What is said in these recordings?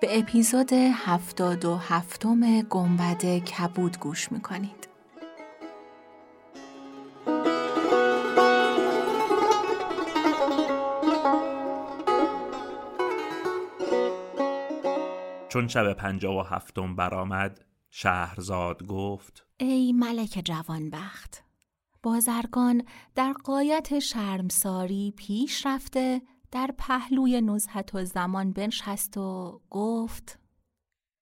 به اپیزود هفتاد و هفتم گنبد کبود گوش می‌کنید. چون شب پنجاه و هفتم برآمد شهرزاد گفت ای ملک جوانبخت بازرگان در قایت شرمساری پیش رفته در پهلوی نزهت و زمان بنشست و گفت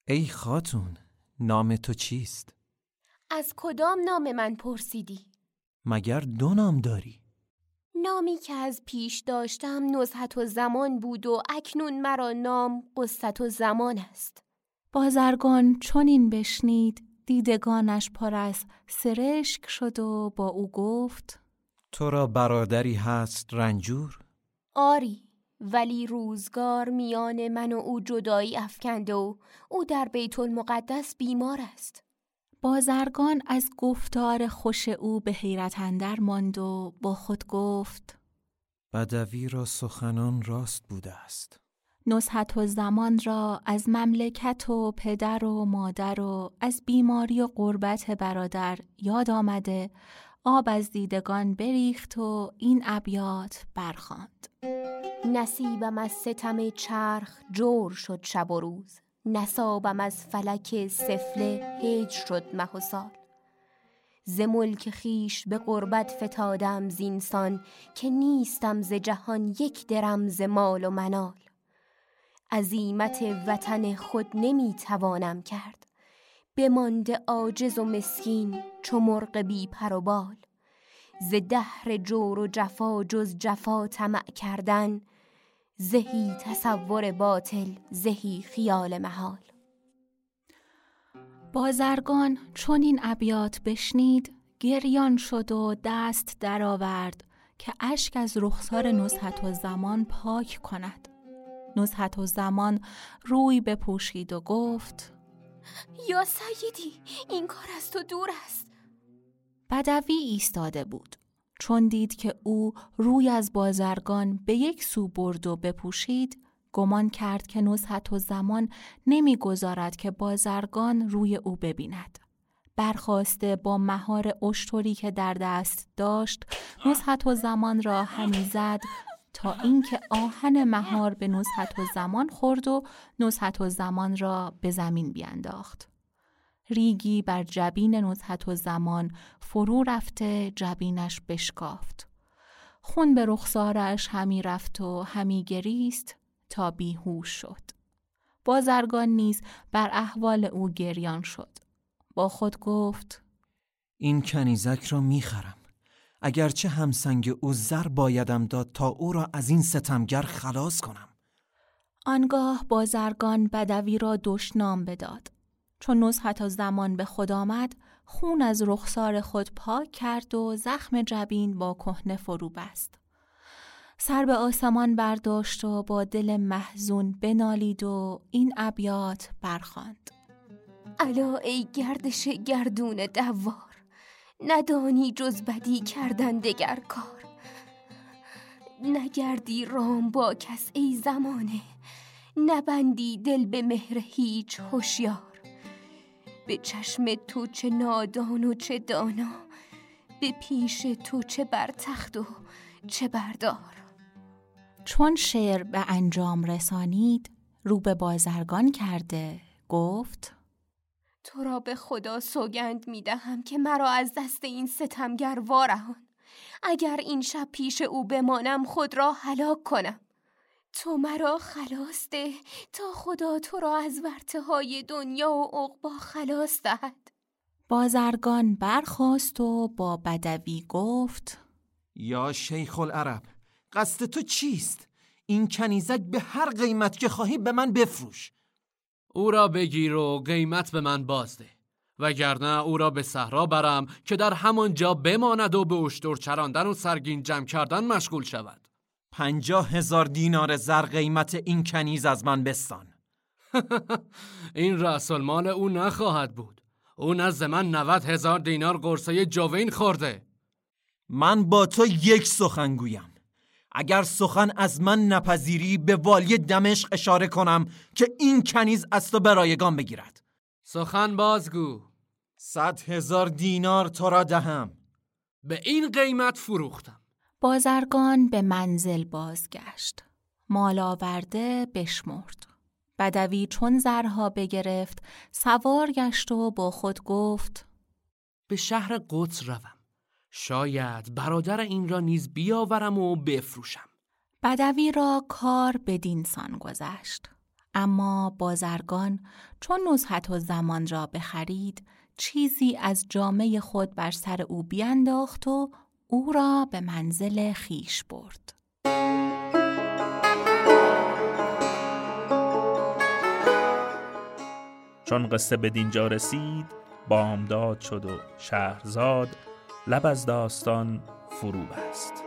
ای خاتون نام تو چیست؟ از کدام نام من پرسیدی؟ مگر دو نام داری؟ نامی که از پیش داشتم نزهت و زمان بود و اکنون مرا نام قصت و زمان است بازرگان چون این بشنید دیدگانش پر از سرشک شد و با او گفت تو را برادری هست رنجور؟ آری ولی روزگار میان من و او جدایی افکنده و او در بیت المقدس بیمار است. بازرگان از گفتار خوش او به حیرت اندر ماند و با خود گفت بدوی را سخنان راست بوده است. نصحت و زمان را از مملکت و پدر و مادر و از بیماری و قربت برادر یاد آمده آب از دیدگان بریخت و این ابیات برخاند. نصیبم از ستم چرخ جور شد شب و روز. نصابم از فلک سفله هیج شد مه و سال. ز ملک خیش به قربت فتادم زینسان که نیستم ز جهان یک درم ز مال و منال. عزیمت وطن خود نمی توانم کرد. بمانده عاجز و مسکین چو مرغ بی پر و بال. ز دهر جور و جفا جز جفا طمع کردن زهی تصور باطل زهی خیال محال. بازرگان چون این ابیات بشنید گریان شد و دست درآورد که اشک از رخسار نزهت و زمان پاک کند. نزهت و زمان روی بپوشید و گفت یا سیدی این کار از تو دور است. بدوی ایستاده بود. چون دید که او روی از بازرگان به یک سو برد و بپوشید گمان کرد که نزهت و زمان نمی‌گذارد که بازرگان روی او ببیند. برخواسته با مهار اشتری که در دست داشت نزهت و زمان را همی زد تا اینکه آهن مهار به نزهت و زمان خورد و نزهت و زمان را به زمین بیانداخت. ریگی بر جبین نزهت و زمان فرو رفته جبینش بشکافت. خون به رخسارش همی رفت و همی گریست تا بیهوش شد. بازرگان نیز بر احوال او گریان شد. با خود گفت این کنیزک را می‌خرم. اگرچه همسنگ او زر بایدم داد تا او را از این ستمگر خلاص کنم. آنگاه بازرگان بدوی را دشنام بداد. چون نزهت زمان به خود آمد خون از رخسار خود پاک کرد و زخم جبین با کهنه فرو بست. سر به آسمان برداشت و با دل محزون بنالید و این ابیات برخواند الا ای گردش گردون دوار ندانی جز بدی کردن دگر کار. نگردی رام با کس ای زمانه نبندی دل به مهر هیچ هوشیار. به چشم تو چه نادان و چه دانا به پیش تو چه بر تخت و چه بردار چون شعر به انجام رسانید رو به بازرگان کرده گفت تو را به خدا سوگند می دهم که مرا از دست این ستمگر وارهان. اگر این شب پیش او بمانم خود را هلاک کنم. تو مرا خلاص ده تا خدا تو را از ورته های دنیا و عقبا خلاص دهد. بازرگان برخواست و با بدوی گفت یا شیخ العرب قصد تو چیست؟ این کنیزک به هر قیمت که خواهی به من بفروش. او را بگیر و قیمت به من بازده وگرنه او را به صحرا برم که در همان جا بماند و به اشتر چراندن و سرگین جمع کردن مشغول شود. پنجاه هزار دینار زر قیمت این کنیز از من بستان. این رأس المال او نخواهد بود. او نزد من 90 هزار دینار قرصه جوین خورده. من با تو یک سخن گویم. اگر سخن از من نپذیری به والی دمشق اشاره کنم که این کنیز از تو برایگان بگیرد. سخن بازگو. صد هزار دینار تو را دهم. به این قیمت فروختم. بازرگان به منزل بازگشت. مال آورده بشمرد. بدوی چون زرها بگرفت سوار گشت و با خود گفت به شهر قدس روم. شاید برادر این را نیز بیاورم و بفروشم. بدوی را کار بدین سان گذشت. اما بازرگان چون نزحت و زمان را بخرید چیزی از جامعه خود بر سر او بیانداخت و او را به منزل خیش برد. چون قصه به دینجا رسید بامداد شد و شهرزاد لب از داستان فرو بست